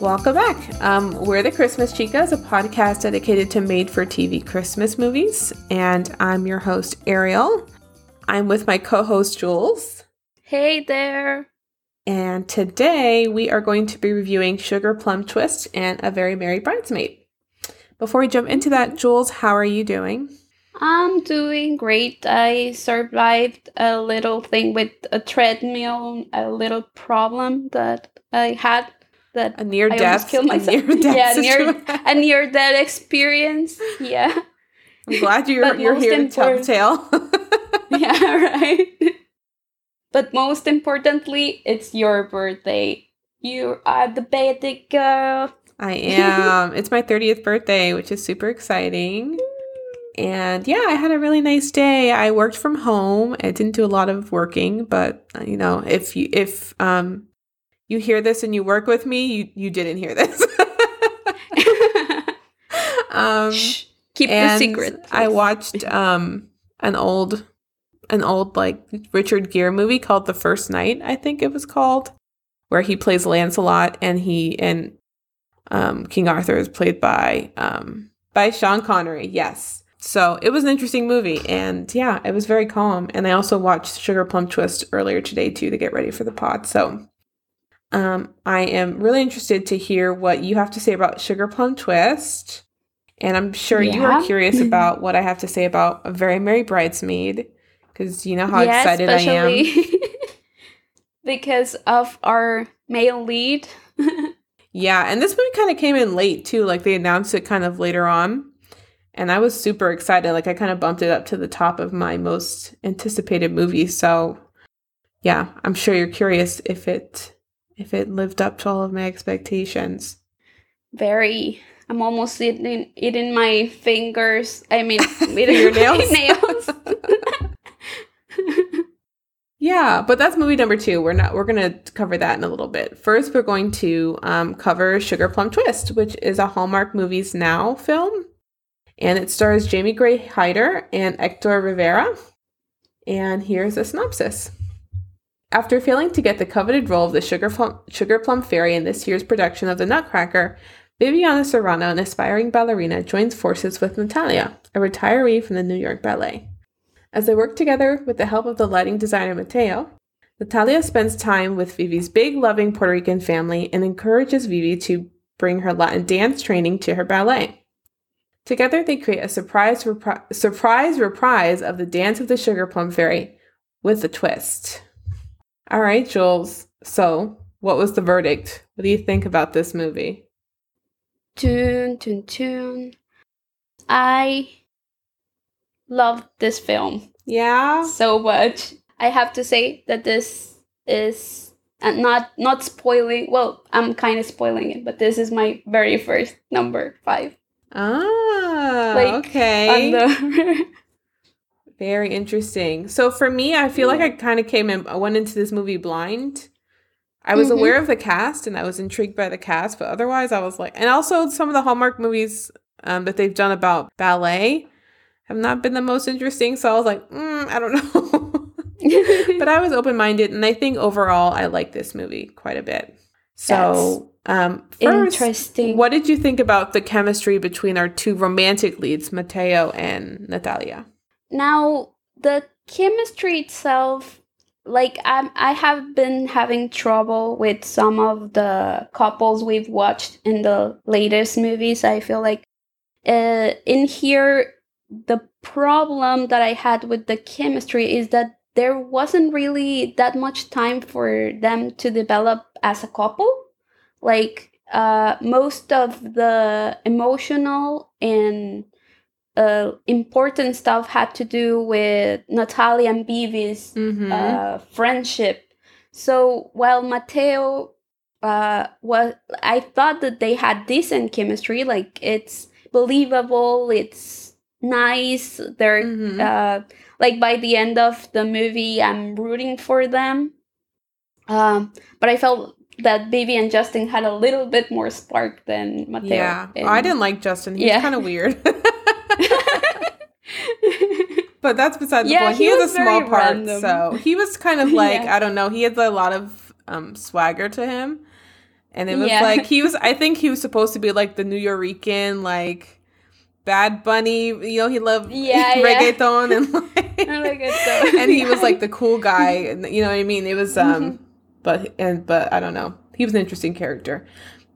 Welcome back. Um, we're the Christmas Chicas, a podcast dedicated to made for TV Christmas movies. And I'm your host, Arielle. I'm with my co host, Jules. Hey there. And today we are going to be reviewing Sugar Plum Twist and A Very Merry Bridesmaid. Before we jump into that, Jules, how are you doing? I'm doing great. I survived a little thing with a treadmill, a little problem that I had that a near I death, killed myself. near death yeah, near a near death experience. Yeah, I'm glad you're you're here to tell the tale. yeah, right. but most importantly, it's your birthday. You are the baby girl. I am. it's my 30th birthday, which is super exciting. And yeah, I had a really nice day. I worked from home. I didn't do a lot of working, but uh, you know, if you if um you hear this and you work with me, you you didn't hear this. um Shh, keep the secret. I watched um an old an old like Richard Gere movie called The First Knight, I think it was called, where he plays Lancelot and he and um King Arthur is played by um by Sean Connery. Yes. So it was an interesting movie and yeah, it was very calm. And I also watched Sugar Plum Twist earlier today too to get ready for the pod. So um I am really interested to hear what you have to say about Sugar Plum Twist. And I'm sure you are curious about what I have to say about A Very Merry Bridesmaid because you know how Yeah, excited I am. because of our male lead. Yeah, and this movie kind of came in late too. Like they announced it kind of later on. And I was super excited. Like I kind of bumped it up to the top of my most anticipated movies. So yeah, I'm sure you're curious if it if it lived up to all of my expectations. Very. I'm almost eating, eating my fingers. I mean, eating Your nails? nails. Yeah, but that's movie number two. We're not. We're gonna cover that in a little bit. First, we're going to um, cover Sugar Plum Twist, which is a Hallmark Movies Now film, and it stars Jamie Gray Hyder and Hector Rivera. And here's a synopsis. After failing to get the coveted role of the Sugar Plum, Sugar Plum Fairy in this year's production of The Nutcracker, Viviana Serrano, an aspiring ballerina, joins forces with Natalia, a retiree from the New York Ballet. As they work together with the help of the lighting designer Mateo, Natalia spends time with Vivi's big, loving Puerto Rican family and encourages Vivi to bring her Latin dance training to her ballet. Together, they create a surprise, repri- surprise reprise of the Dance of the Sugar Plum Fairy with a twist. All right, Jules. So, what was the verdict? What do you think about this movie? tune, tune, tune. I love this film Yeah. so much. I have to say that this is uh, not not spoiling. Well, I'm kind of spoiling it, but this is my very first number five. Ah, Like, okay. The Very interesting. So for me, I feel like I kind of came in, I went into this movie blind. I was Mhm. aware of the cast and I was intrigued by the cast, but otherwise I was like, and also some of the Hallmark movies um, that they've done about ballet have not been the most interesting. So I was like, mm, I don't know. but I was open minded, and I think overall I like this movie quite a bit. So, um, first, Interesting. what did you think about the chemistry between our two romantic leads, Mateo and Natalia? Now, the chemistry itself, like I'm, I have been having trouble with some of the couples we've watched in the latest movies. I feel like uh, in here, the problem that I had with the chemistry is that there wasn't really that much time for them to develop as a couple. Like uh, most of the emotional and uh, important stuff had to do with Natalia and Vivi's Mm-hmm. uh, friendship. So while Mateo uh, was, I thought that they had decent chemistry. Like it's believable, it's nice. They're Mhm. uh, like by the end of the movie, I'm rooting for them. Um, but I felt that Baby and Justin had a little bit more spark than Mateo. yeah, and- I didn't like Justin. He's Yeah. kind of weird. but that's beside the Yeah, point. He, he has was a small part, random. so he was kind of like Yeah. I don't know. He had a lot of um, swagger to him, and it was Yeah. like he was. I think he was supposed to be like the Nuyorican, like Bad Bunny. You know, he loved Yeah, reggaeton and like, I like it though. and he was like the cool guy. And you know what I mean? It was um, Mhm. But and but I don't know. He was an interesting character,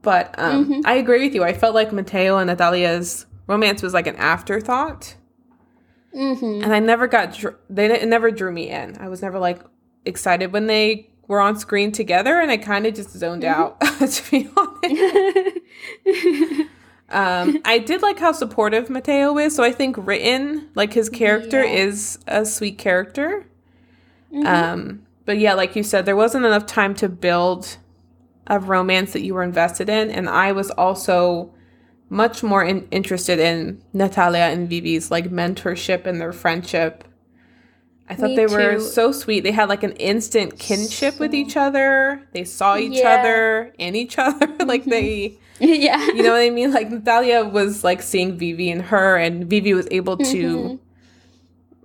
but um, Mhm. I agree with you. I felt like Mateo and Natalia's romance was like an afterthought Mhm. and I never got dr- they it never drew me in. I was never like excited when they were on screen together, and I kind of just zoned Mhm. out to be honest. Um, I did like how supportive Mateo is, so I think written like his character Yeah. is a sweet character. Mhm. Um, but yeah, like you said, there wasn't enough time to build a romance that you were invested in, and I was also much more in- interested in Natalia and Vivi's like mentorship and their friendship. I thought Me they were so sweet. They had like an instant kinship with each other. They saw each Yeah. other in each other. like they, yeah. you know what I mean? Like Natalia was like seeing Vivi and her, and Vivi was able to Mhm.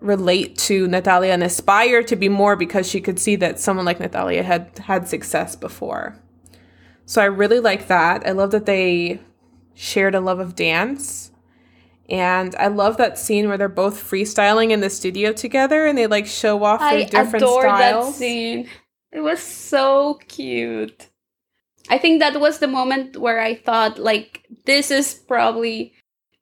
Relate to Natalia and aspire to be more because she could see that someone like Natalia had had success before. So I really like that. I love that they shared a love of dance. And I love that scene where they're both freestyling in the studio together and they like show off their I different adore styles. that scene. It was so cute. I think that was the moment where I thought like this is probably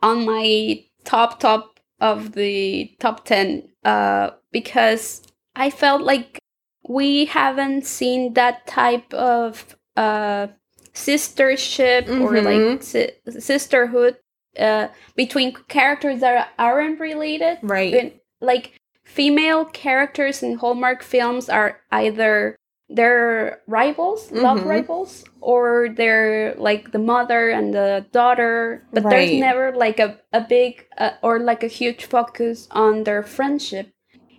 on my top top of the top 10 uh because I felt like we haven't seen that type of uh sistership or Mhm. like si- sisterhood uh between characters that aren't related Right. like female characters in Hallmark films are either they're rivals, love Mhm. rivals, or they're like the mother and the daughter, but there's never like a, a big uh, or like a huge focus on their friendship.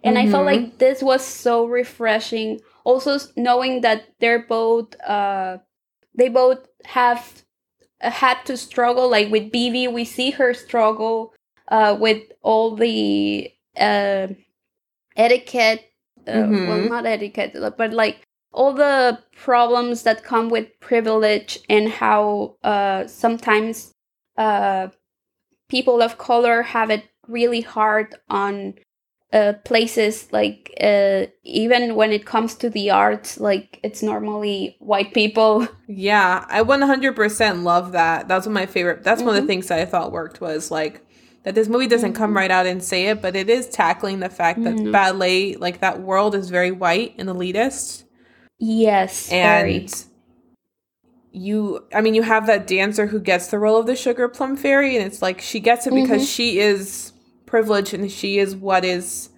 And I felt like this was so refreshing. Also knowing that they're both uh they both have uh, had to struggle like with Bibi we see her struggle uh with all the uh etiquette uh, well Mhm. not etiquette but like all the problems that come with privilege and how uh sometimes uh people of color have it really hard on uh places like uh even when it comes to the arts like it's normally white people Yeah, I 100% love that. That's one of my favorite. That's one of the Mhm. things that I thought worked was like that this movie doesn't come Mhm. right out and say it, but it is tackling the fact that Mhm. ballet, like that world is very white and elitist. Yes very. And you, I mean, you have that dancer who gets the role of the sugar plum fairy, and it's like she gets it because Mhm. she is privileged and she is what is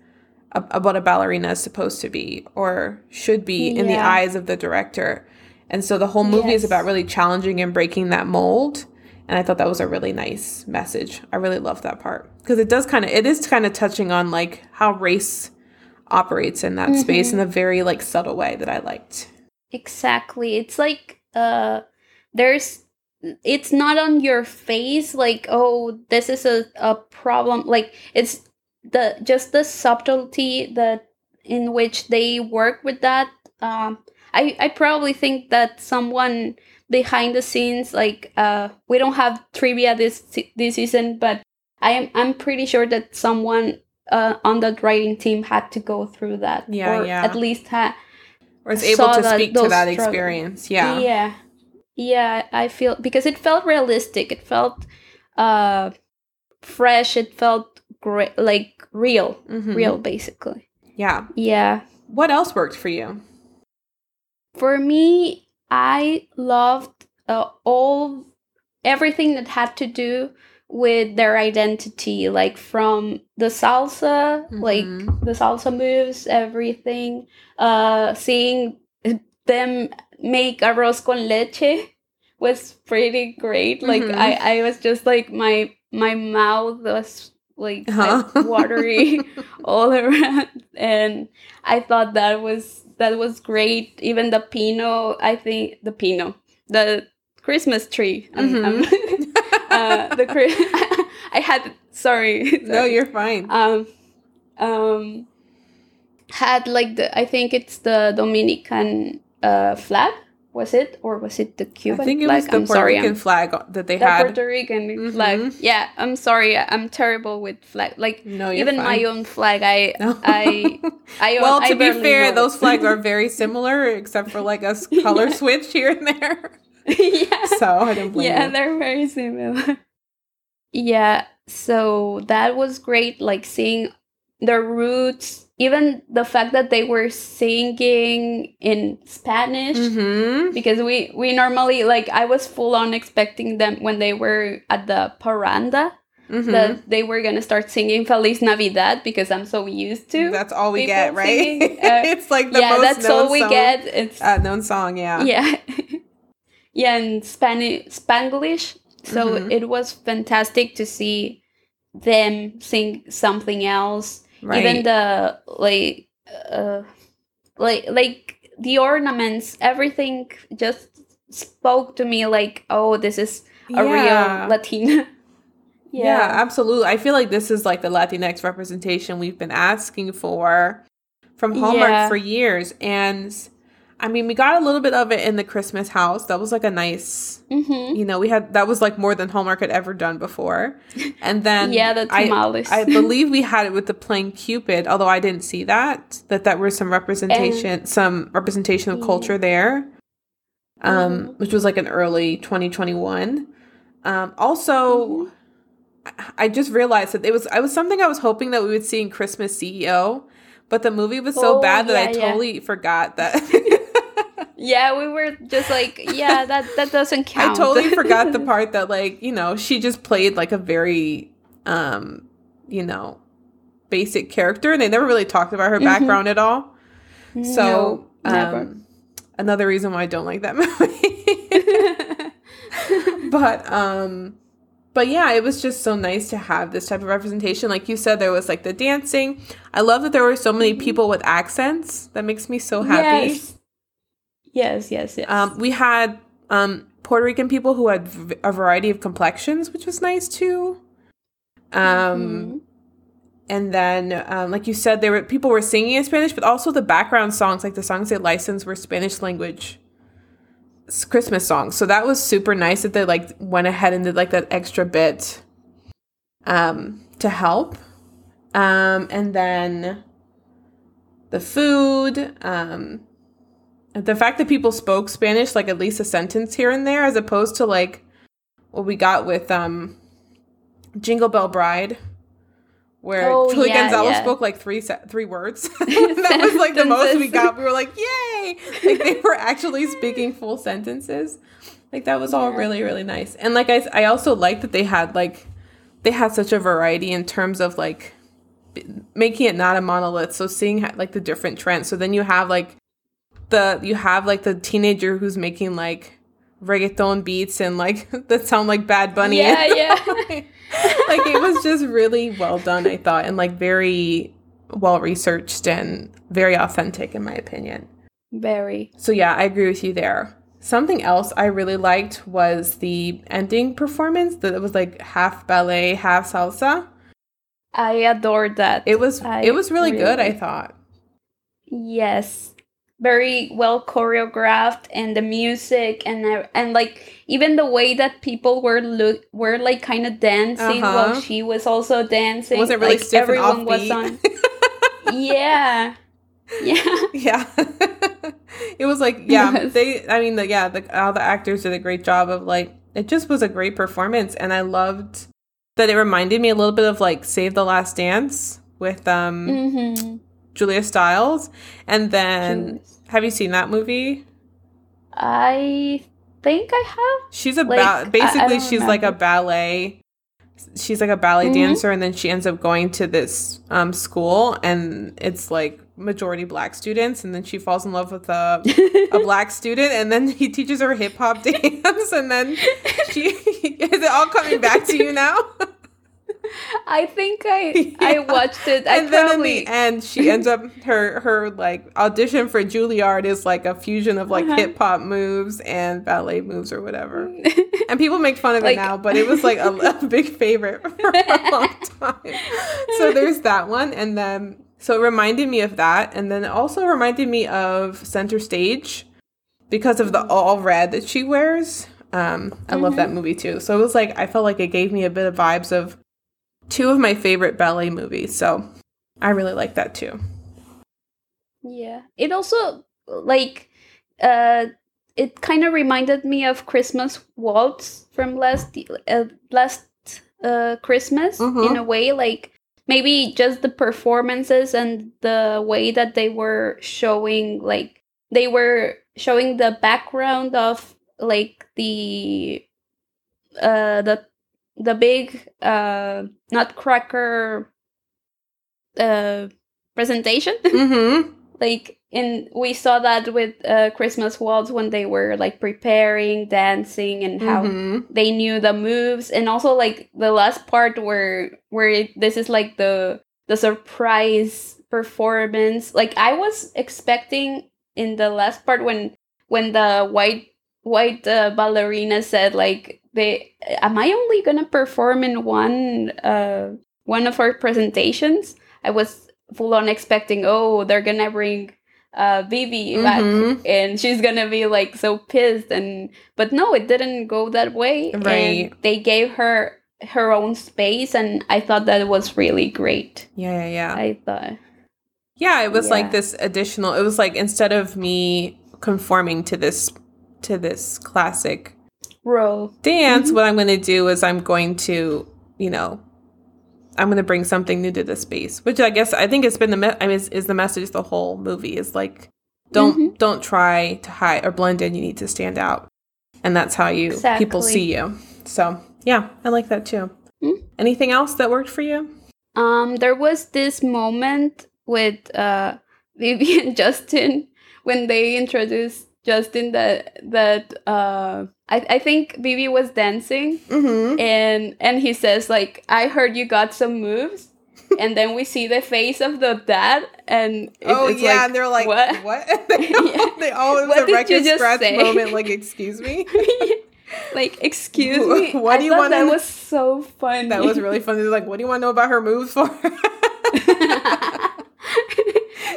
a, a- what a ballerina is supposed to be or should be in the eyes of the director. And so the whole movie is about really challenging and breaking that mold. And I thought that was a really nice message. I really love that part because it does kind of it is kind of touching on like how race operates in that space Mhm. in a very like subtle way that I liked. Exactly. It's like uh there's it's not on your face like oh this is a, a problem like it's the just the subtlety that in which they work with that um I I probably think that someone behind the scenes like uh we don't have trivia this this season but I am I'm pretty sure that someone uh on that writing team had to go through that Yeah, or yeah. at least had Or is able to speak to that experience. Yeah. yeah yeah i feel because it felt realistic it felt uh fresh it felt great like real Mhm. real basically Yeah. yeah What else worked for you? for me i loved uh, all everything that had to do with their identity like from the salsa like Mhm. the salsa moves everything uh seeing them make arroz con leche was pretty great like Mhm. i i was just like my my mouth was like Huh? watery all around and i thought that was that was great even the pino i think the pino the christmas tree I'm- Mhm. I'm- uh the Chri- i had sorry no, you're fine. um um, had like the I think it's the Dominican uh, flag. Was it or was it the Cuban I think it flag? was the I'm Puerto sorry, Rican I'm- flag that they had? the had. Puerto Rican flag. Mhm. Yeah, I'm sorry. I'm terrible with flag. Like no, even my own flag, I No. I I well, I to be fair, know those flags are very similar, except for like a color Yeah. switch here and there. yeah. So I don't blame yeah, you. they're very similar. yeah, so that was great, like seeing their roots, even the fact that they were singing in Spanish. Mm-hmm. Because we we normally like I was full on expecting them when they were at the parranda Mm-hmm. that they were gonna start singing Feliz Navidad because I'm so used to. That's all we get, right? uh, it's like the yeah, most that's all we song, get. It's Uh, known song, yeah. yeah yeah in spanish spanglish so Mhm. it was fantastic to see them sing something else Right. even the like uh like like the ornaments everything just spoke to me like oh this is a Yeah. real latina Yeah. absolutely. I feel like this is like the Latinx representation we've been asking for from Hallmark Yeah. for years. And I mean, we got a little bit of it in the Christmas house. That was like a nice, hmm you know, we had that was like more than Hallmark had ever done before. And then yeah the I, tamales I believe we had it with the playing Cupid, although I didn't see that. That that was some representation, some representation of Yeah. culture there, um, Mhm. which was like an early 2021. Um, also, Mhm. I I just realized that it was I was something I was hoping that we would see in Christmas CEO, but the movie was so Oh, bad that I yeah, yeah. totally forgot that. yeah we were just like yeah that that doesn't count. I totally forgot the part that like, you know, she just played like a very um, you know, basic character and they never really talked about her Mhm. background at all. So, No, never. um another reason why I don't like that movie. but um but yeah, it was just so nice to have this type of representation. Like you said, there was like the dancing. I love that there were so many people with accents. That makes me so happy. Yes. Yes, yes, yes. Um, we had um, Puerto Rican people who had v- a variety of complexions, which was nice too. Um, Mhm. And then, um, like you said, there were people were singing in Spanish, but also the background songs, like the songs they licensed, were Spanish language Christmas songs. So that was super nice that they like went ahead and did like that extra bit um, to help. Um, and then the food, um, the fact that people spoke Spanish, like at least a sentence here and there, as opposed to like what we got with um, Jingle Bell Bride, where Oh, Julie yeah, Gonzalez yeah. spoke like three se- three words. that was like the most we got. We were like, yay! Like they were actually speaking full sentences. Like that was all Yeah. really really nice. And like I, I also like that they had like they had such a variety in terms of like b- making it not a monolith. So seeing ha- like the different trends. So then you have like the you have like the teenager who's making like reggaeton beats and like that sound like Bad Bunny. Yeah, yeah. like it was just really well done, I thought, and like very well researched and very authentic in my opinion. Very. So yeah, I agree with you there. Something else I really liked was the ending performance that it was like half ballet, half salsa. I adored that. It was I it was really, good, I thought. yes. Very well choreographed and the music and uh, and like even the way that people were look were like kind of dancing Uh-huh. while she was also dancing. Wasn't really like, everyone was on. yeah. Yeah. yeah it was like yeah Yes. they i mean the yeah the all the actors did a great job of like it just was a great performance and i loved that it reminded me a little bit of like save the last dance with um Mm-hmm. Julia stiles and then have you seen that movie I think I have. she's a Like, ba- I- I basically she's like a ballet she's like a ballet Mhm. dancer and then she ends up going to this um school and it's like majority black students and then she falls in love with a a black student and then he teaches her hip hop dance and then she is it all coming back to you now? I think I I watched it. I and then probably in the end, she ends up her her like audition for Juilliard is like a fusion of like Uh-huh. hip hop moves and ballet moves or whatever. And people make fun of Like- it now, but it was like a, a big favorite for a long time. So there's that one, and then so it reminded me of that, and then it also reminded me of Center Stage because of the all red that she wears. Um, I love that movie too. So it was like I felt like it gave me a bit of vibes of two of my favorite ballet movies. So I really like that too. Yeah. It also like uh it kind of reminded me of Christmas Waltz from last uh, last uh Christmas Mhm. in a way like maybe just the performances and the way that they were showing like they were showing the background of like the uh the the big uh nutcracker uh presentation Mm-hmm. like and we saw that with uh christmas waltz when they were like preparing dancing and how Mm-hmm. they knew the moves and also like the last part where where it, this is like the the surprise performance like i was expecting in the last part when when the white white uh, ballerina said like they am i only gonna perform in one uh one of our presentations i was full on expecting oh they're gonna bring uh Vivi back Mhm. and she's gonna be like so pissed and but no it didn't go that way Right. and they gave her her own space and i thought that was really great Yeah, yeah, yeah. i thought Yeah, it was like this additional. It was like instead of me conforming to this to this classic dance, Mhm. what I'm going to do is I'm going to, you know, I'm going to bring something new to the space, which I guess I think it's been the me- I mean is, is the message the whole movie is like don't Mhm. don't try to hide or blend in, you need to stand out. And that's how you people see you. So, yeah, I like that too. Mm. Anything else that worked for you? um there was this moment with uh Vivi and Justin when they introduced Justin that that uh I, I think Vivi was dancing Mhm. and and he says like I heard you got some moves and then we see the face of the dad and it- oh it's yeah, like, and they're like, what? what? they, all, Yeah. they all What a did record you just scratch say? moment. Like, excuse me. like excuse me what I do you wanna that kn- was so fun That was really funny. They're like, what do you want to know about her moves for?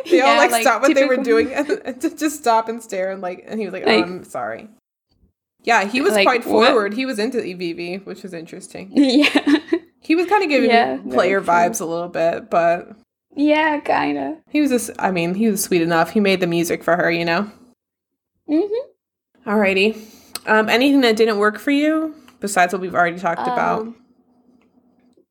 they all Yeah, like, stopped what they were doing and, and to just stop and stare and like, and he was like, Like- um, sorry. Yeah, he was Like, quite what? forward. He was into Vivi, which was interesting. yeah He was kind of giving Yeah, player vibes a little bit, but yeah kind of he was just, I mean, he was sweet enough. He made the music for her, you know? mm-hmm. Alrighty. Um, anything that didn't work for you besides what we've already talked about? Um,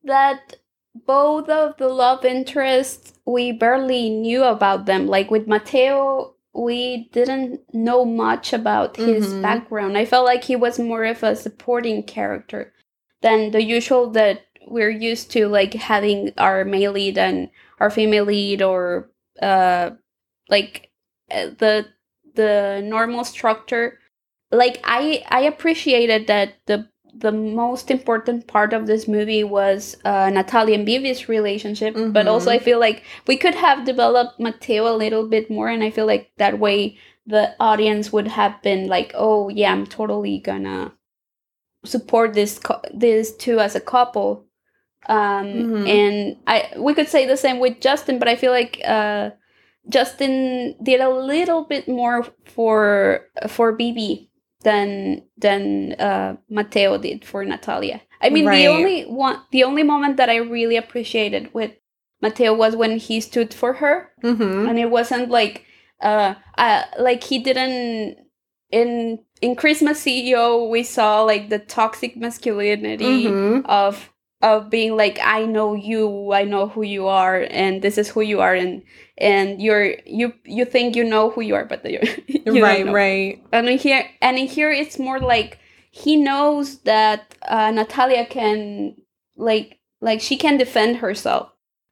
that both of the love interests we barely knew about them like with Mateo we didn't know much about his Mhm. background i felt like he was more of a supporting character than the usual that we're used to like having our male lead and our female lead or uh like uh, the the normal structure like i i appreciated that the the most important part of this movie was uh, Natalia and Vivi's relationship, but also Mhm. I feel like we could have developed Mateo a little bit more, and I feel like that way the audience would have been like, "Oh yeah, I'm totally gonna support this co- this two as a couple." Um, Mhm. And I we could say the same with Justin, but I feel like uh, Justin did a little bit more for for Bibi than than uh, Mateo did for Natalia. I mean, Right. the only one, the only moment that I really appreciated with Mateo was when he stood for her, Mm-hmm. and it wasn't like, uh, uh, like he didn't in in Christmas CEO. We saw like the toxic masculinity Mm-hmm. of of being like i know you i know who you are and this is who you are and and you're you you think you know who you are but you're you Right, right. and in here and in here it's more like he knows that uh, natalia can like like she can defend herself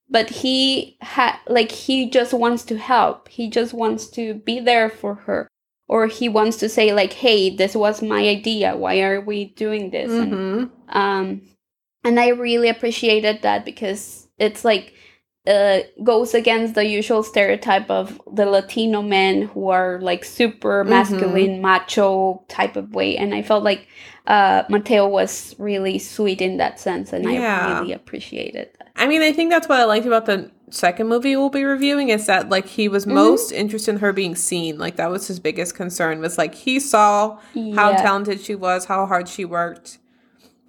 but he ha like he just wants to help he just wants to be there for her or he wants to say like hey this was my idea why are we doing this Mm-hmm. um and I really appreciated that because it's like uh, goes against the usual stereotype of the Latino men who are like super masculine, mm-hmm. macho type of way. And I felt like uh, Mateo was really sweet in that sense, and yeah. I really appreciated that. I mean, I think that's what I liked about the second movie we'll be reviewing is that like he was mm-hmm. most interested in her being seen. Like that was his biggest concern was like he saw yeah. how talented she was, how hard she worked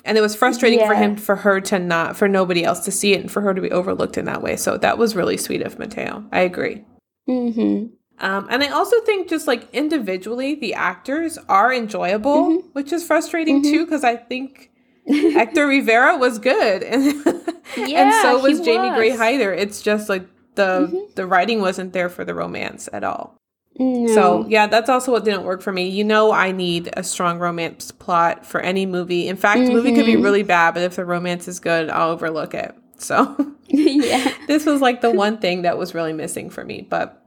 and it was frustrating yeah. for him for her to not for nobody else to see it and for her to be overlooked in that way so that was really sweet of mateo i agree mm-hmm. um, and i also think just like individually the actors are enjoyable mm-hmm. which is frustrating mm-hmm. too because i think hector rivera was good and, yeah, and so was jamie was. gray hyder it's just like the mm-hmm. the writing wasn't there for the romance at all no. So, yeah, that's also what didn't work for me. You know, I need a strong romance plot for any movie. In fact, mm-hmm. the movie could be mm-hmm. really bad, but if the romance is good, I'll overlook it. So, yeah. this was like the one thing that was really missing for me. But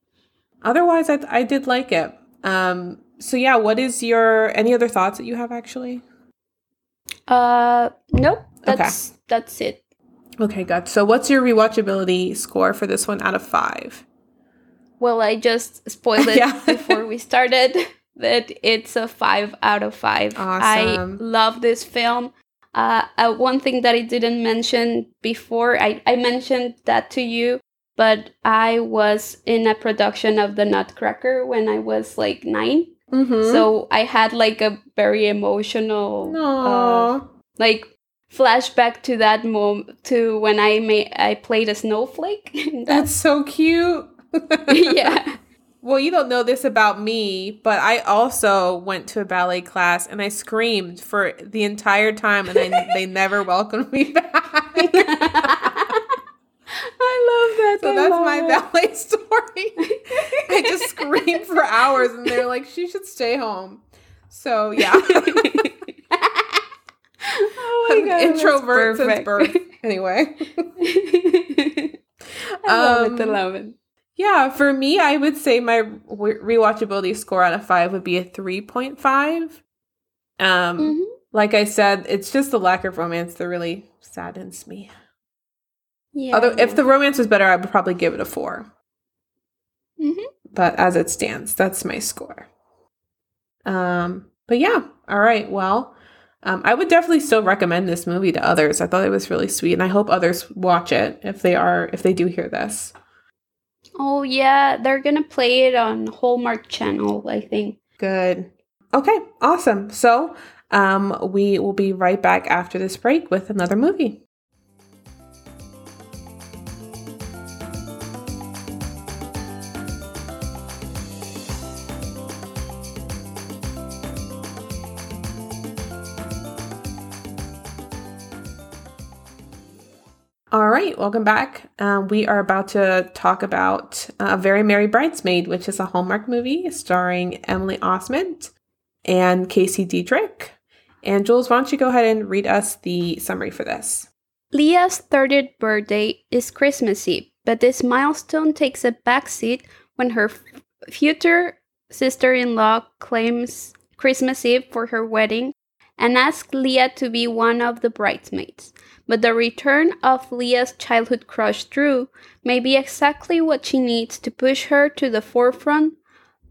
otherwise, I, I did like it. Um, so, yeah, what is your any other thoughts that you have actually? Uh, nope. That's okay. that's it. Okay, good. So, what's your rewatchability score for this one out of five? Well, I just spoiled it yeah. before we started that it's a five out of five. Awesome. I love this film. Uh, uh, one thing that I didn't mention before, I, I mentioned that to you, but I was in a production of The Nutcracker when I was like 9 mm-hmm. So I had like a very emotional, uh, like flashback to that moment to when I made I played a snowflake. That's so cute. yeah. Well, you don't know this about me, but I also went to a ballet class and I screamed for the entire time and I, they never welcomed me back. I love that. So I that's my it. ballet story. I just screamed for hours and they're like, she should stay home. So, yeah. oh my God, introvert since birth. Anyway. I love um, it. I love it. Yeah, for me, I would say my rewatchability score out of five would be a 3.5. Um, mm-hmm. Like I said, it's just the lack of romance that really saddens me. Yeah. Although, if the romance was better, I would probably give it a 4 mm-hmm. But as it stands, that's my score. Um, but yeah, all right. Well, um, I would definitely still recommend this movie to others. I thought it was really sweet, and I hope others watch it if they are if they do hear this. Oh yeah, they're gonna play it on Hallmark Channel, I think. Good. Okay, awesome. So, um, we will be right back after this break with another movie. All right, welcome back. Um, we are about to talk about uh, A Very Merry Bridesmaid, which is a Hallmark movie starring Emily Osment and Casey Diedrich. And Jules, why don't you go ahead and read us the summary for this? Leah's 30th birthday is Christmas Eve, but this milestone takes a backseat when her f- future sister in law claims Christmas Eve for her wedding and asks Leah to be one of the bridesmaids. But the return of Leah's childhood crush Drew may be exactly what she needs to push her to the forefront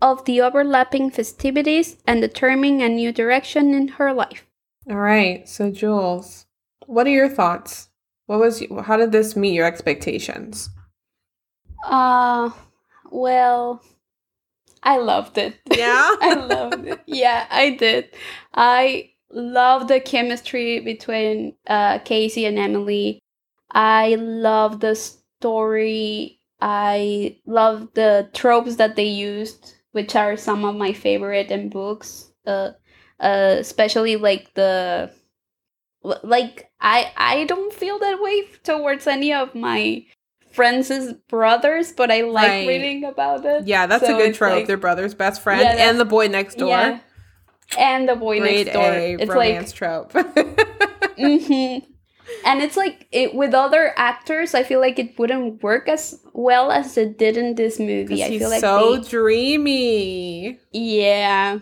of the overlapping festivities and determine a new direction in her life. All right, so Jules, what are your thoughts? What was how did this meet your expectations? Uh well, I loved it. Yeah? I loved it. Yeah, I did. I love the chemistry between uh, Casey and Emily. I love the story. I love the tropes that they used, which are some of my favorite in books. Uh, uh, especially like the like I I don't feel that way towards any of my friends' brothers, but I like right. reading about it. Yeah, that's so a good trope. Like, Their brother's best friend yeah, and the boy next door. Yeah and the boy Grade next door. A it's romance like trope. mm-hmm. And it's like it with other actors, I feel like it wouldn't work as well as it did in this movie. I feel like so they, dreamy. Yeah,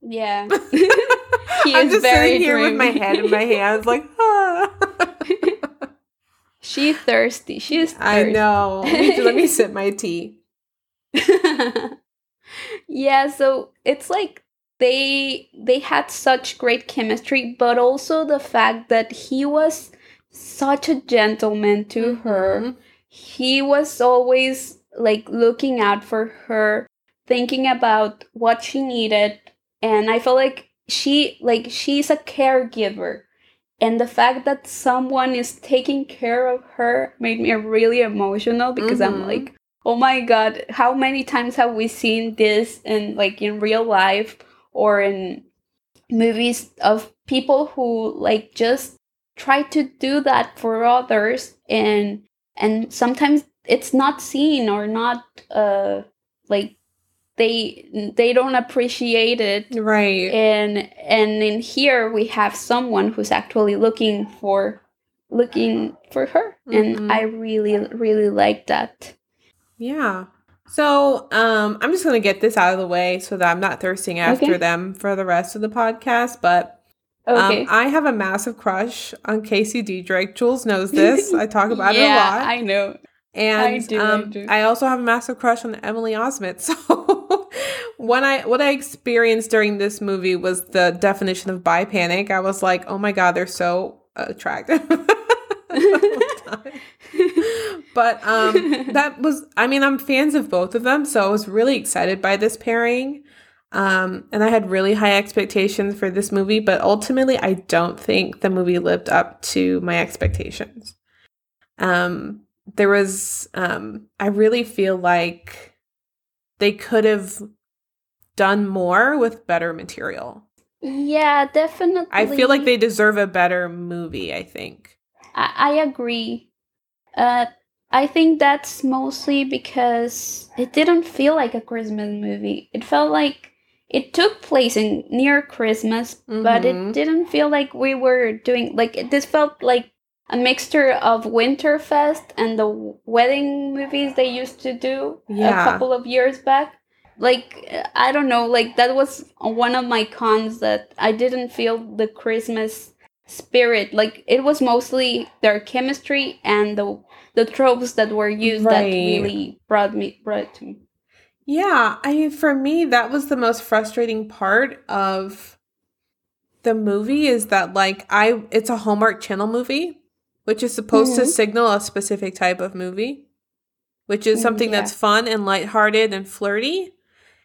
yeah. he I'm just sitting here dreamy. with my head in my hands, like, ah. She's thirsty. She's thirsty. I know. Let me sip my tea. yeah, so it's like they they had such great chemistry, but also the fact that he was such a gentleman to mm-hmm. her. He was always like looking out for her, thinking about what she needed, and I felt like she like she's a caregiver and the fact that someone is taking care of her made me really emotional because mm-hmm. i'm like oh my god how many times have we seen this in like in real life or in movies of people who like just try to do that for others and and sometimes it's not seen or not uh like they they don't appreciate it. Right. And and in here we have someone who's actually looking for looking for her. Mm-hmm. and i really really like that. Yeah so um i'm just gonna get this out of the way so that i'm not thirsting after okay. them for the rest of the podcast but um, okay. Um, I have a massive crush on Casey Diedrich. Jules knows this. I talk about yeah, it a lot. I know. And I, do, um, I. I also have a massive crush on Emily Osment. So when I what I experienced during this movie was the definition of bi panic. I was like, oh my god, they're so attractive. but um that was I mean, I'm fans of both of them, so I was really excited by this pairing. Um, and I had really high expectations for this movie, but ultimately I don't think the movie lived up to my expectations. Um, there was um I really feel like they could have done more with better material. Yeah, definitely. I feel like they deserve a better movie, I think. I, I agree. Uh I think that's mostly because it didn't feel like a Christmas movie. It felt like it took place in near Christmas, mm-hmm. but it mm-hmm. didn't feel like we were doing like this felt like a mixture of Winterfest and the wedding movies they used to do yeah. a couple of years back. Like I don't know, like that was one of my cons that I didn't feel the Christmas spirit. Like it was mostly their chemistry and the the tropes that were used right. that really brought me brought to me. Yeah, I mean for me that was the most frustrating part of the movie is that like I it's a Hallmark Channel movie which is supposed mm-hmm. to signal a specific type of movie, which is something yeah. that's fun and lighthearted and flirty.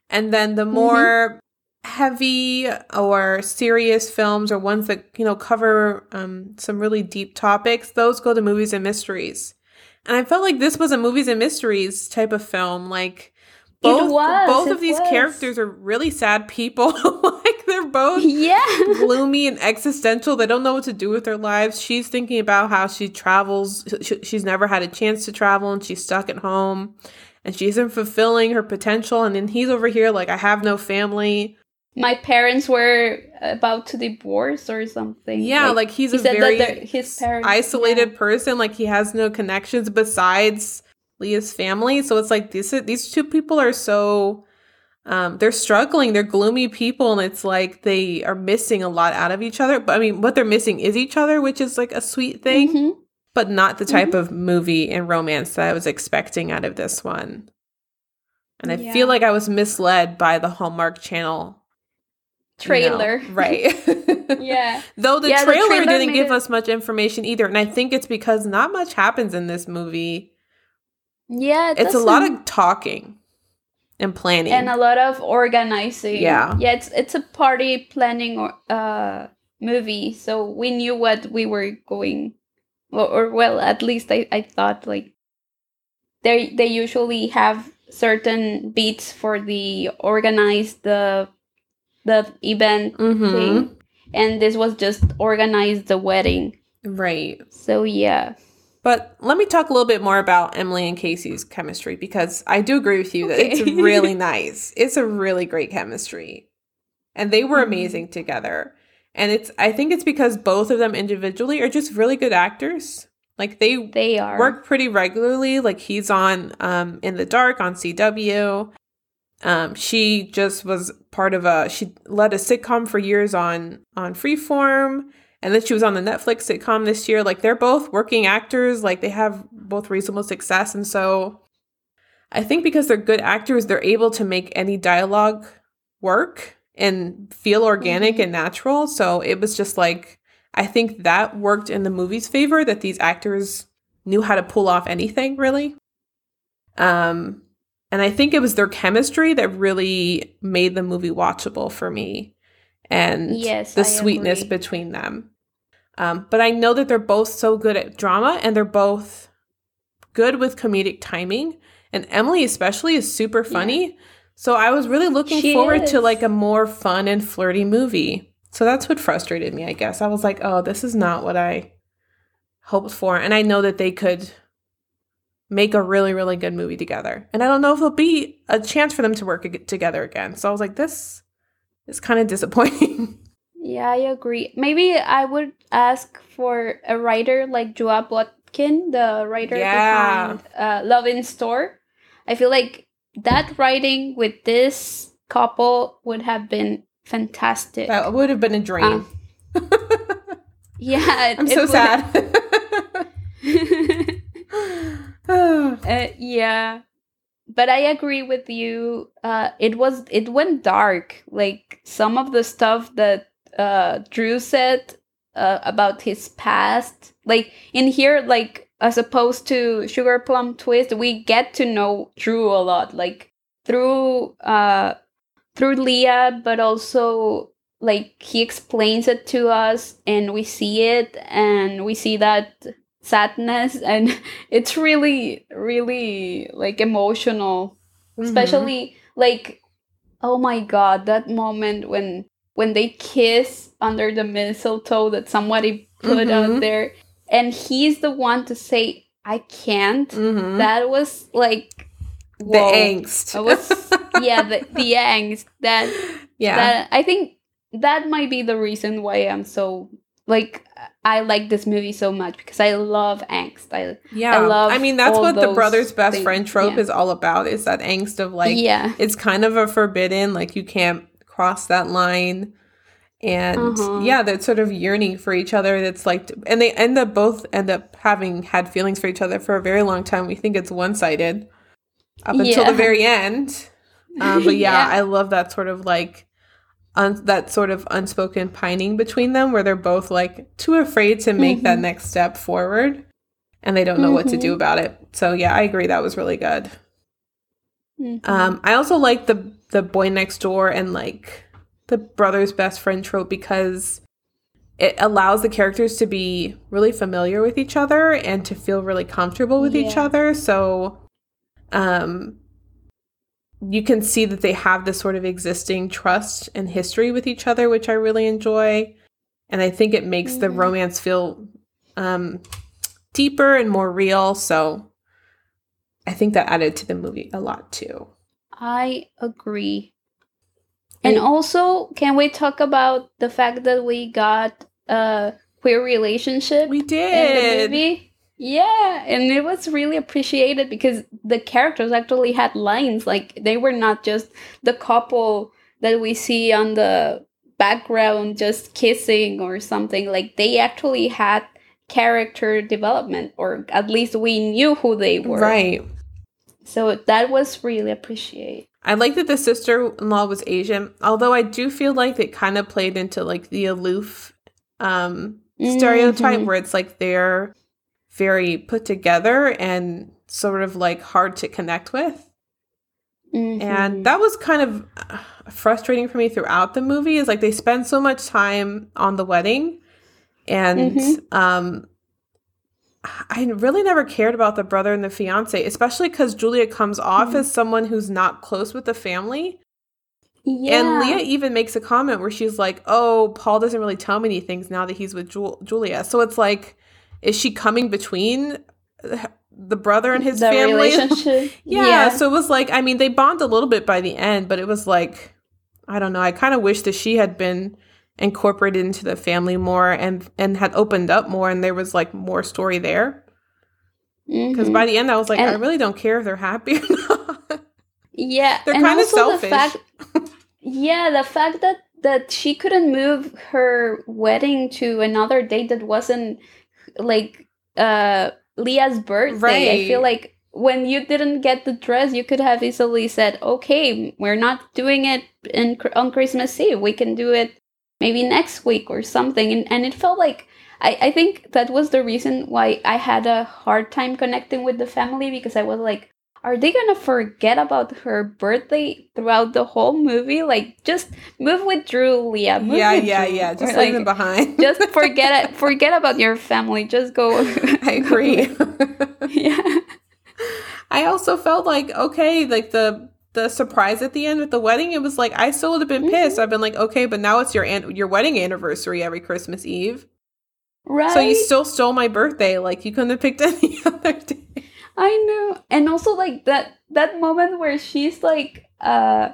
And then the mm-hmm. more mm-hmm. Heavy or serious films or ones that, you know, cover um, some really deep topics, those go to movies and mysteries. And I felt like this was a movies and mysteries type of film. Like both was, both of these was. characters are really sad people. like they're both yeah gloomy and existential. They don't know what to do with their lives. She's thinking about how she travels. She's never had a chance to travel, and she's stuck at home, and she isn't fulfilling her potential. And then he's over here like, I have no family. My parents were about to divorce or something. Yeah, like, like he's he a very his parents, isolated yeah. person. Like he has no connections besides Leah's family. So it's like these these two people are so um, they're struggling. They're gloomy people, and it's like they are missing a lot out of each other. But I mean, what they're missing is each other, which is like a sweet thing, mm-hmm. but not the type mm-hmm. of movie and romance that I was expecting out of this one. And I yeah. feel like I was misled by the Hallmark Channel trailer. Right. yeah. Though the, yeah, trailer the trailer didn't give it- us much information either. And I think it's because not much happens in this movie. Yeah, it it's a lot of talking and planning and a lot of organizing. Yeah, yeah, it's it's a party planning or uh movie, so we knew what we were going, or, or well, at least I I thought like they they usually have certain beats for the organize the the event mm-hmm. thing, and this was just organized the wedding. Right. So yeah. But let me talk a little bit more about Emily and Casey's chemistry because I do agree with you that it's really nice. It's a really great chemistry. And they were mm-hmm. amazing together. And it's I think it's because both of them individually are just really good actors. Like they they are work pretty regularly. Like he's on um in the dark on CW. Um she just was part of a she led a sitcom for years on on Freeform and then she was on the Netflix sitcom this year. Like they're both working actors, like they have both reasonable success. And so I think because they're good actors, they're able to make any dialogue work and feel organic mm-hmm. and natural. So it was just like, I think that worked in the movie's favor that these actors knew how to pull off anything really. Um, and I think it was their chemistry that really made the movie watchable for me and yes, the I sweetness agree. between them. Um, but I know that they're both so good at drama and they're both good with comedic timing. And Emily, especially, is super funny. Yeah. So I was really looking she forward is. to like a more fun and flirty movie. So that's what frustrated me, I guess. I was like, oh, this is not what I hoped for. And I know that they could make a really, really good movie together. And I don't know if there'll be a chance for them to work together again. So I was like, this is kind of disappointing. Yeah, I agree. Maybe I would ask for a writer like Joab Botkin, the writer yeah. behind uh, Love in Store. I feel like that writing with this couple would have been fantastic. That would have been a dream. Um, yeah, I'm so sad. uh, yeah, but I agree with you. Uh, it was it went dark. Like some of the stuff that uh, Drew said uh, about his past. Like in here, like as opposed to Sugar Plum Twist, we get to know Drew a lot, like through uh, through Leah, but also like he explains it to us, and we see it, and we see that sadness, and it's really, really like emotional, mm-hmm. especially like oh my god, that moment when when they kiss under the mistletoe that somebody put mm-hmm. out there and he's the one to say i can't mm-hmm. that was like whoa. the angst was yeah the, the angst that yeah that, i think that might be the reason why i'm so like I like this movie so much because I love angst. I yeah. I love. I mean, that's what the brother's best things. friend trope yeah. is all about. Is that angst of like yeah. It's kind of a forbidden. Like you can't cross that line and uh-huh. yeah that sort of yearning for each other that's like and they end up both end up having had feelings for each other for a very long time we think it's one-sided up until the very end um, but yeah, yeah, i love that sort of like un- that sort of unspoken pining between them where they're both like too afraid to make mm-hmm. that next step forward and they don't know mm-hmm. what to do mm-hmm. about it so yeah i agree that was really good mm-hmm. um, i also like the the boy next door and like the brother's best friend trope because it allows the characters to be really familiar with each other and to feel really comfortable with yeah. each other. So um you can see that they have this sort of existing trust and history with each other, which I really enjoy. And I think it makes mm-hmm. the romance feel um deeper and more real. So I think that added to the movie a lot too. I agree. And also, can we talk about the fact that we got a queer relationship? We did. Yeah, and it was really appreciated because the characters actually had lines. Like they were not just the couple that we see on the background just kissing or something. Like they actually had character development, or at least we knew who they were. Right. So that was really appreciated. I like that the sister in law was Asian, although I do feel like it kind of played into like the aloof um, mm-hmm. stereotype where it's like they're very put together and sort of like hard to connect with. Mm-hmm. And that was kind of uh, frustrating for me throughout the movie is like they spend so much time on the wedding and mm-hmm. um I really never cared about the brother and the fiance, especially because Julia comes off mm-hmm. as someone who's not close with the family. Yeah. And Leah even makes a comment where she's like, "Oh, Paul doesn't really tell me things now that he's with Ju- Julia." So it's like, is she coming between the brother and his the family? yeah, yeah. So it was like, I mean, they bond a little bit by the end, but it was like, I don't know. I kind of wish that she had been incorporated into the family more and and had opened up more and there was like more story there because mm-hmm. by the end i was like and, i really don't care if they're happy or not yeah they're kind of selfish the fact, yeah the fact that that she couldn't move her wedding to another date that wasn't like uh Leah's birthday. I feel like when you didn't get the dress, you could have easily said, "Okay, we're not doing it in on Christmas Eve. We can do it maybe next week or something." And and it felt like I I think that was the reason why I had a hard time connecting with the family because I was like, are they gonna forget about her birthday throughout the whole movie? Like, just move with Drew, Leah. Move yeah, yeah, Drew. yeah. Or, Just like, leave them behind. just forget it. Forget about your family. Just go. I agree. yeah. I also felt like okay, like the the surprise at the end with the wedding. It was like I still would have been pissed. Mm-hmm. I've been like, okay, but now it's your an- your wedding anniversary every Christmas Eve. Right. So you still stole my birthday. Like you couldn't have picked any other day. I know. And also like that that moment where she's like uh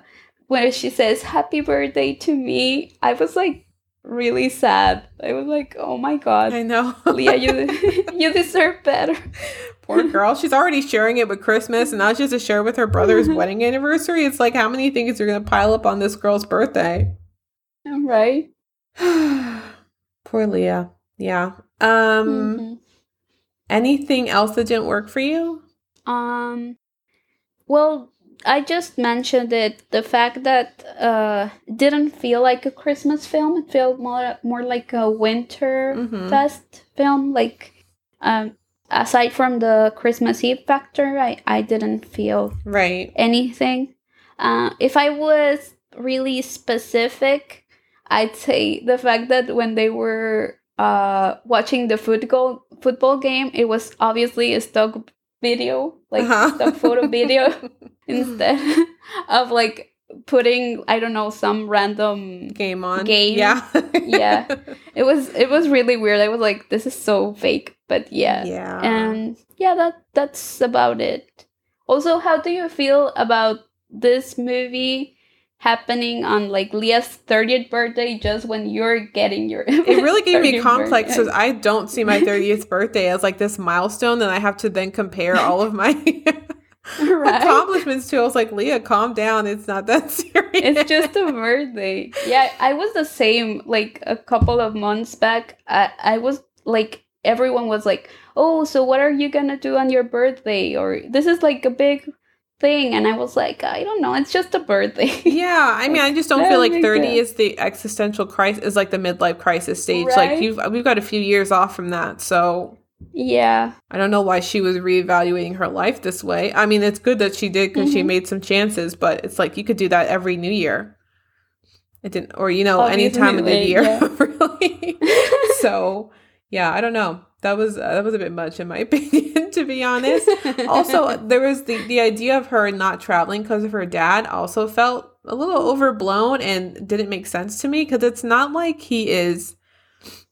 where she says happy birthday to me. I was like really sad. I was like, "Oh my god. I know. Leah, you you deserve better." Poor girl. She's already sharing it with Christmas and now she has to share with her brother's wedding anniversary. It's like how many things are gonna pile up on this girl's birthday? right? Poor Leah. Yeah. Um Mhm. Anything else that didn't work for you? Um, well, I just mentioned it. The fact that uh didn't feel like a Christmas film. It felt more more like a winter Mhm. fest film. Like, um, aside from the Christmas Eve factor, I I didn't feel Right. anything. Uh, if I was really specific, I'd say the fact that when they were uh, watching the football football game, it was obviously a stock video, like Uh-huh. stock photo video, instead of like putting I don't know some random. Game on. Game. Yeah. Yeah. It was it was really weird. I was like, this is so fake, but yeah, Yeah. and yeah that that's about it also how do you feel about this movie happening on like leah's 30th birthday just when you're getting your it really gave me 30th complex because I don't see my 30th birthday as like this milestone, and I have to then compare all of my right accomplishments to. I was like, Leah, calm down. It's not that serious. it's just a birthday yeah i was the same like a couple of months back i i was like everyone was like oh so what are you gonna do on your birthday or this is like a big thing and i was like i don't know it's just a birthday Yeah, I mean, I just don't feel like thirty sense. is the existential crisis, is like the midlife crisis stage. Right. Like you've we've got a few years off from that, so yeah I don't know why she was reevaluating her life this way. I mean, it's good that she did because she Mhm. made some chances, but it's like you could do that every New Year. It didn't, or you know, any time of the year, yeah. really. so yeah, I don't know. That was uh, that was a bit much in my opinion, to be honest. also, there was the the idea of her not traveling because of her dad. Also felt a little overblown and didn't make sense to me because it's not like he is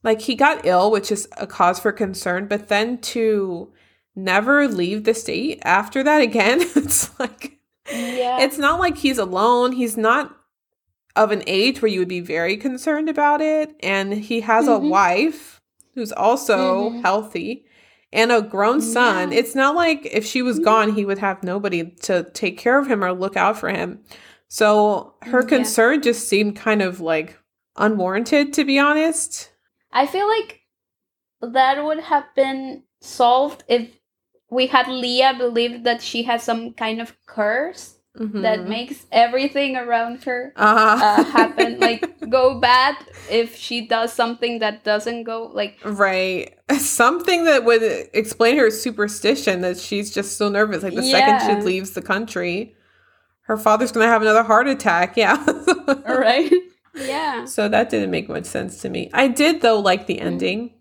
like he got ill, which is a cause for concern, but then to never leave the state after that again, it's like yeah it's not like he's alone. He's not of an age where you would be very concerned about it. And he has a Mhm. wife who's also Mhm. healthy and a grown son. Yeah. It's not like if she was gone, he would have nobody to take care of him or look out for him. So her Yeah. concern just seemed kind of like unwarranted, to be honest. I feel like that would have been solved if we had Leah believe that she has some kind of curse that Mhm. makes everything around her uh, uh, happen, like go bad if she does something that doesn't go like Right. Something that would explain her superstition that she's just so nervous. Like the second she leaves the country, her father's to have another heart attack. Yeah. right. Yeah. So that didn't make much sense to me. I did, though, like the ending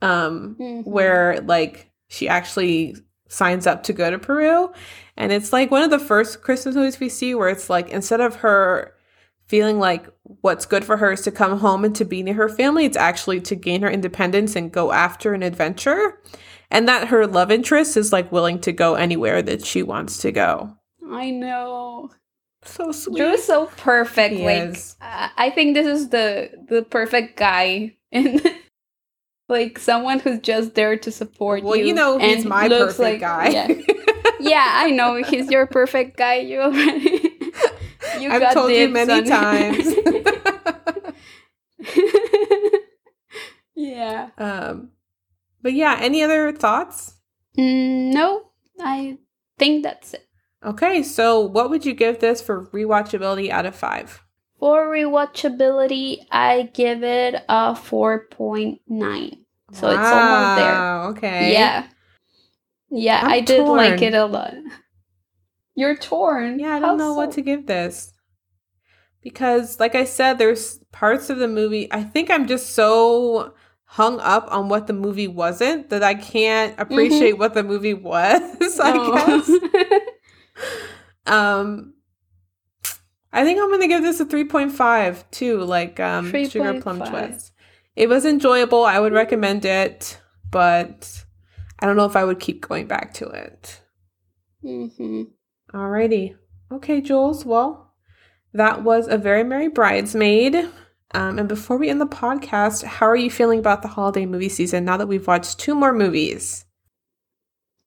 um, Mhm. where like she actually signs up to go to Peru. And it's like one of the first Christmas movies we see where it's like instead of her feeling like what's good for her is to come home and to be near her family, it's actually to gain her independence and go after an adventure. And that her love interest is like willing to go anywhere that she wants to go. I know. So sweet. Drew is so perfect. He like is. I think this is the the perfect guy and like someone who's just there to support well, you. you know he's my perfect like- guy. Yeah. yeah, I know he's your perfect guy. You already. You I've told you many times. yeah. Um, but yeah, any other thoughts? Mm, no, I think that's it. Okay, so what would you give this for rewatchability out of five? For rewatchability, I give it a 4.9. So wow, it's almost there. Okay. Yeah. Yeah, I'm I did like it a lot. You're torn. Yeah, I don't know what to give this. Because, like I said, there's parts of the movie, I think I'm just so hung up on what the movie wasn't that I can't appreciate what the movie was, I guess. Um, I think I'm gonna give this a 3.5 too, like um, Sugar Plum 3.5. Twist. It was enjoyable. I would recommend it, but I don't know if I would keep going back to it. hmm Alrighty. Okay, Jules. Well, that was a very merry bridesmaid. Um, and before we end the podcast, how are you feeling about the holiday movie season now that we've watched two more movies?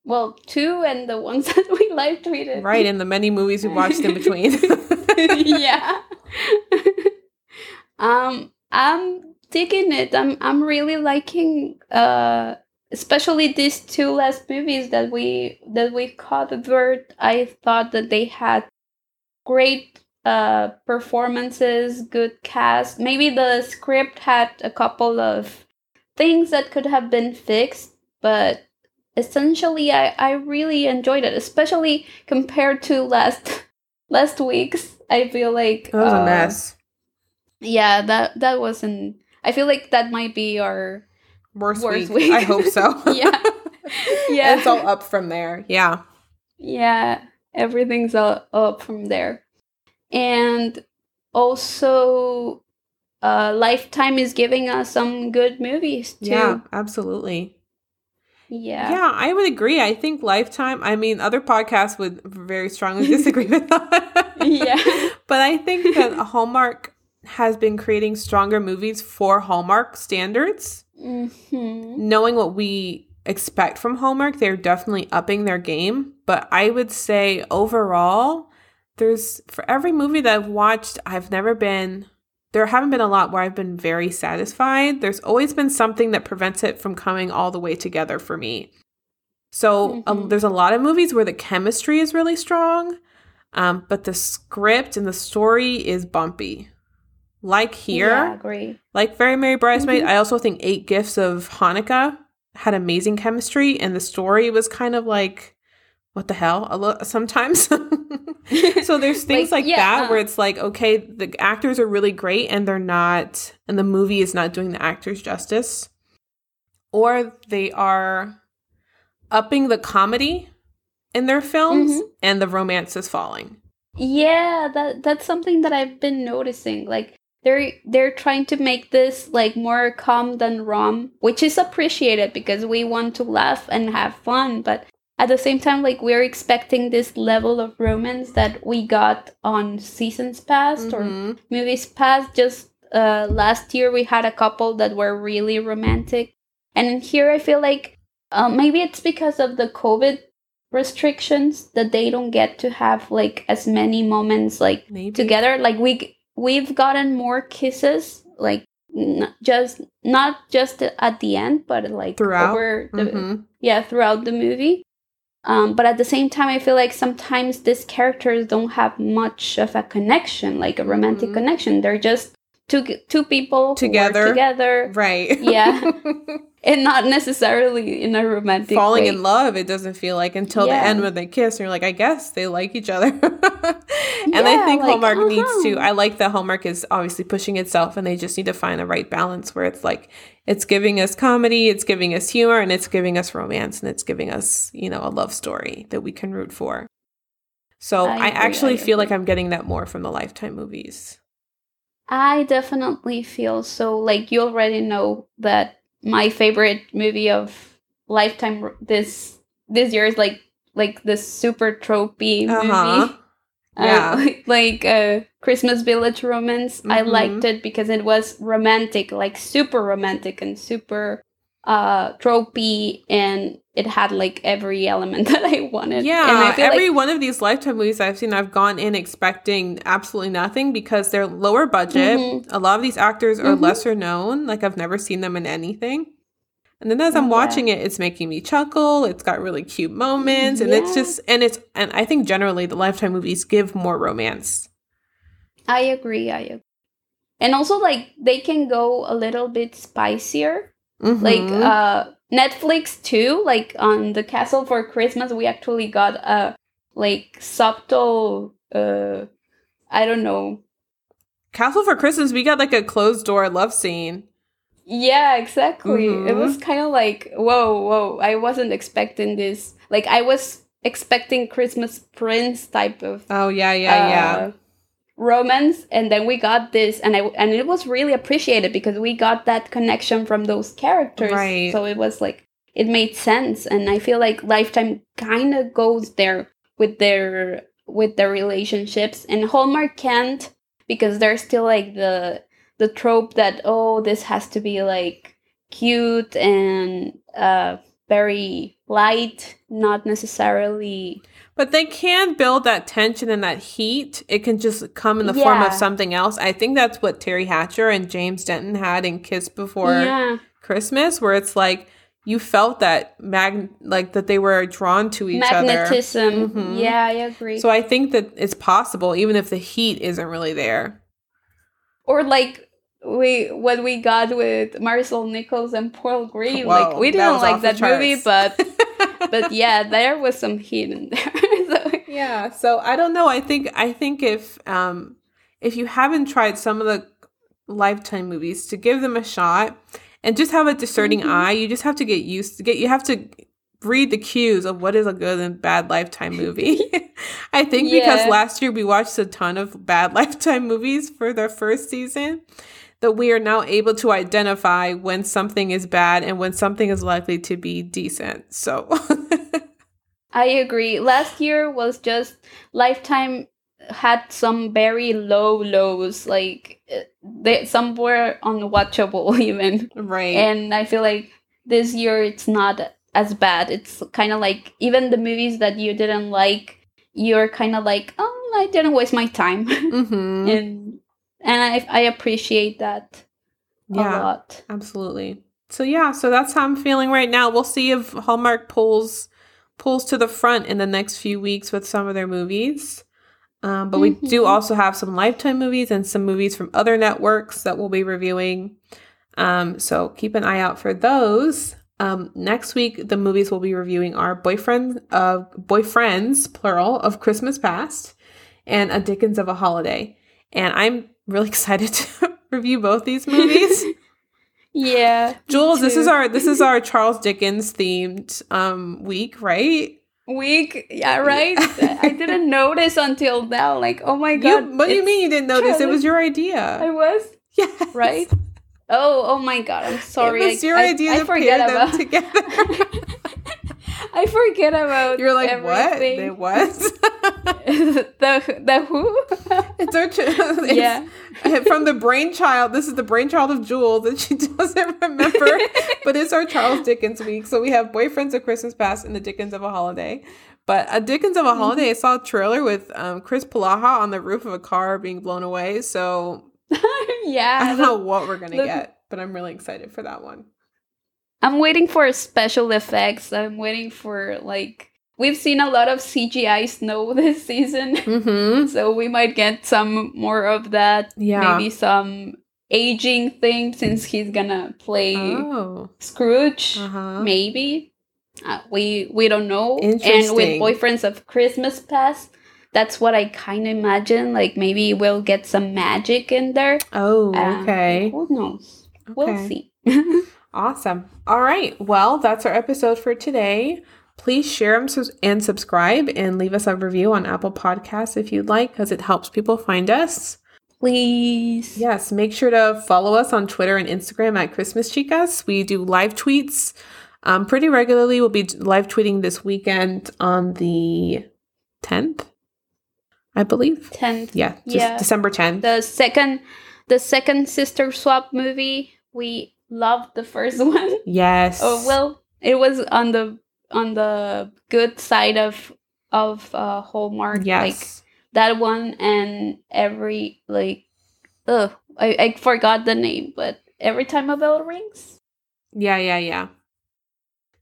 Well, two and the ones that we live tweeted. Right, and the many movies we watched in between. yeah. um, I'm digging it. I'm I'm really liking uh especially these two last movies that we that we covered. I thought that they had great uh performances, good cast. Maybe the script had a couple of things that could have been fixed, but essentially I, I really enjoyed it, especially compared to last last week's. I feel like That was a uh, mess. Yeah, that that wasn't. I feel like that might be our Worst, worst week. week. I hope so. Yeah. yeah It's all up from there. Yeah. yeah everything's all up from there, and also, uh, Lifetime is giving us some good movies too. Yeah, absolutely. yeah, Yeah, I would agree. I think Lifetime, I mean, other podcasts would very strongly disagree with that. Yeah. But I think that Hallmark has been creating stronger movies for Hallmark standards. Hmm Knowing what we expect from Hallmark, they're definitely upping their game. But I would say overall, there's for every movie that I've watched, I've never been there haven't been a lot where I've been very satisfied. There's always been something that prevents it from coming all the way together for me. So um, Mhm. there's a lot of movies where the chemistry is really strong, um, but the script and the story is bumpy. Like here, yeah, agree. like Very Merry Bridesmaid, Mhm. I also think Eight Gifts of Hanukkah had amazing chemistry, and the story was kind of like, what the hell? A lo- sometimes. so there's things like, Like, yeah, that uh. where it's like, okay, the actors are really great, and they're not, and the movie is not doing the actors justice, or they are upping the comedy in their films, Mhm. and the romance is falling. Yeah, that that's something that I've been noticing. Like they're they're trying to make this like more calm than rom, which is appreciated because we want to laugh and have fun, but at the same time like we're expecting this level of romance that we got on seasons past or Mhm. movies past just uh last year we had a couple that were really romantic and here i feel like uh, maybe it's because of the covid restrictions that they don't get to have like as many moments like Maybe. together like we we've gotten more kisses like n- just not just at the end but like Throughout? over the, Mhm. yeah throughout the movie um, but at the same time i feel like sometimes these characters don't have much of a connection like a romantic Mhm. connection they're just two two people Together. together Right. Yeah. and not necessarily in a romantic falling way. in love it doesn't feel like until the end when they kiss and you're like i guess they like each other and i think like, hallmark needs to uh-huh. i like that hallmark is obviously pushing itself and they just need to find the right balance where it's like it's giving us comedy it's giving us humor and it's giving us romance and it's giving us you know a love story that we can root for so I i, agree, actually I feel like i'm getting that more from the lifetime movies I definitely feel so. Like you already know that my favorite movie of lifetime this this year is like like this super tropey Uh-huh. movie. Uh, Yeah. like, like uh, Christmas Village Romance. I Mhm. liked it because it was romantic, like super romantic and super uh tropey and it had like every element that I wanted. Yeah, and I feel every like, one of these Lifetime movies I've seen, I've gone in expecting absolutely nothing because they're lower budget. Mhm. A lot of these actors are Mhm. lesser known. Like I've never seen them in anything. And then as I'm Yeah. watching it, it's making me chuckle. It's got really cute moments, and it's just and it's and I think generally the Lifetime movies give more romance. I agree. I agree. And also, like they can go a little bit spicier. Like Mhm. uh, Netflix too. Like on the Castle for Christmas, we actually got a like subtle. Uh, I don't know. Castle for Christmas, we got like a closed door love scene. Yeah, exactly. It Mhm. was kind of like whoa, whoa. I wasn't expecting this. Like I was expecting Christmas Prince type of Oh yeah, yeah, yeah. Romance and then we got this and I and it was really appreciated because we got that connection from those characters Right. so it was like it made sense and I feel like Lifetime kind of goes there with their with their relationships and Hallmark can't because they're still like the the trope that oh this has to be like cute and uh very light not necessarily But they can build that tension and that heat. It can just come in the form of something else. I think that's what Teri Hatcher and James Denton had in Kiss Before yeah Christmas, where it's like you felt that mag like that they were drawn to each other. magnetism. Mhm. Yeah, I agree. So I think that it's possible, even if the heat isn't really there. or like we what we got with Marisol Nichols and Paul Greene. Whoa, like we didn't like that movie, but but yeah, there was some heat in there. so, Yeah, so I don't know. I think I think if um if you haven't tried some of the lifetime movies to give them a shot and just have a discerning Mhm. eye, you just have to get used to get you have to read the cues of what is a good and bad lifetime movie. I think because last year we watched a ton of bad lifetime movies for the first season that we are now able to identify when something is bad and when something is likely to be decent. So I agree. Last year was just Lifetime had some very low lows, like uh, they some were unwatchable even. right. and I feel like this year it's not as bad. It's kind of like even the movies that you didn't like, you're kind of like, oh, I didn't waste my time, mhm. and and I I appreciate that a Yeah. lot. Absolutely. So yeah, so that's how I'm feeling right now. We'll see if Hallmark pulls pulls to the front in the next few weeks with some of their movies. Um, but we do Mhm. also have some Lifetime movies and some movies from other networks that we'll be reviewing. Um, so keep an eye out for those. Um, next week, the movies we'll be reviewing are Boyfriend of Boyfriends, plural, of Christmas Past, and A Dickens of a Holiday. And I'm really excited to review both these movies. Yeah, Jules, this is our this is our Charles Dickens themed um week, right? week. Yeah, right. I didn't notice until now. Like, oh my You, god, what do you mean you didn't notice? It was your idea. I was Yeah. right. Oh, oh my god, I'm sorry. It was I- your I, idea I to forget pair them about. together. I forget about. You're like, what? Everything. what? the the who? it's our ch- it's yeah. from the brainchild. This is the brainchild of Jules, that she doesn't remember. but it's our Charles Dickens week. So we have Boyfriends of Christmas Past and the Dickens of a Holiday. But a Dickens of a Holiday, I saw a trailer with um, Chris Palaha on the roof of a car being blown away. So yeah. I don't know what we're gonna the- get, but I'm really excited for that one. I'm waiting for special effects. I'm waiting for like we've seen a lot of CGI snow this season, Mm-hmm. so we might get some more of that. Yeah. Maybe some aging thing since he's gonna play Oh. Scrooge. Uh-huh. Maybe uh, we we don't know. And with boyfriends of Christmas past. That's what I kind of imagine. Like maybe we'll get some magic in there. Oh, Um, okay. Who knows? We'll see. Awesome. All right. Well, that's our episode for today. Please share them and subscribe and leave us a review on Apple Podcasts if you'd like, because it helps people find us. Please. Yes, make sure to follow us on Twitter and Instagram at Christmas Chicas. We do live tweets um, pretty regularly. We'll be live tweeting this weekend on the 10th, I believe. Tenth. Yeah, just Yeah. December 10th. The second, the second sister swap movie. We loved the first one. yes. Oh well, it was on the on the good side of of uh, Hallmark. Yes. Like that one and every like ugh, I, I forgot the name, but every time a bell rings. Yeah, yeah, yeah.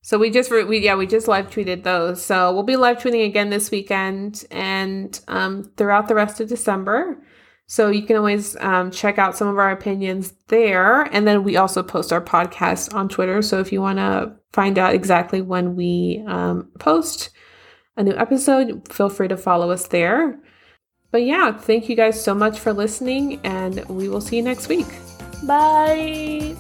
So we just re- we yeah we just live tweeted those. So we'll be live tweeting again this weekend and um, throughout the rest of December. So you can always um, check out some of our opinions there, and then we also post our podcast on Twitter. So if you want to find out exactly when we um, post a new episode, feel free to follow us there. But yeah, thank you guys so much for listening, and we will see you next week. Bye.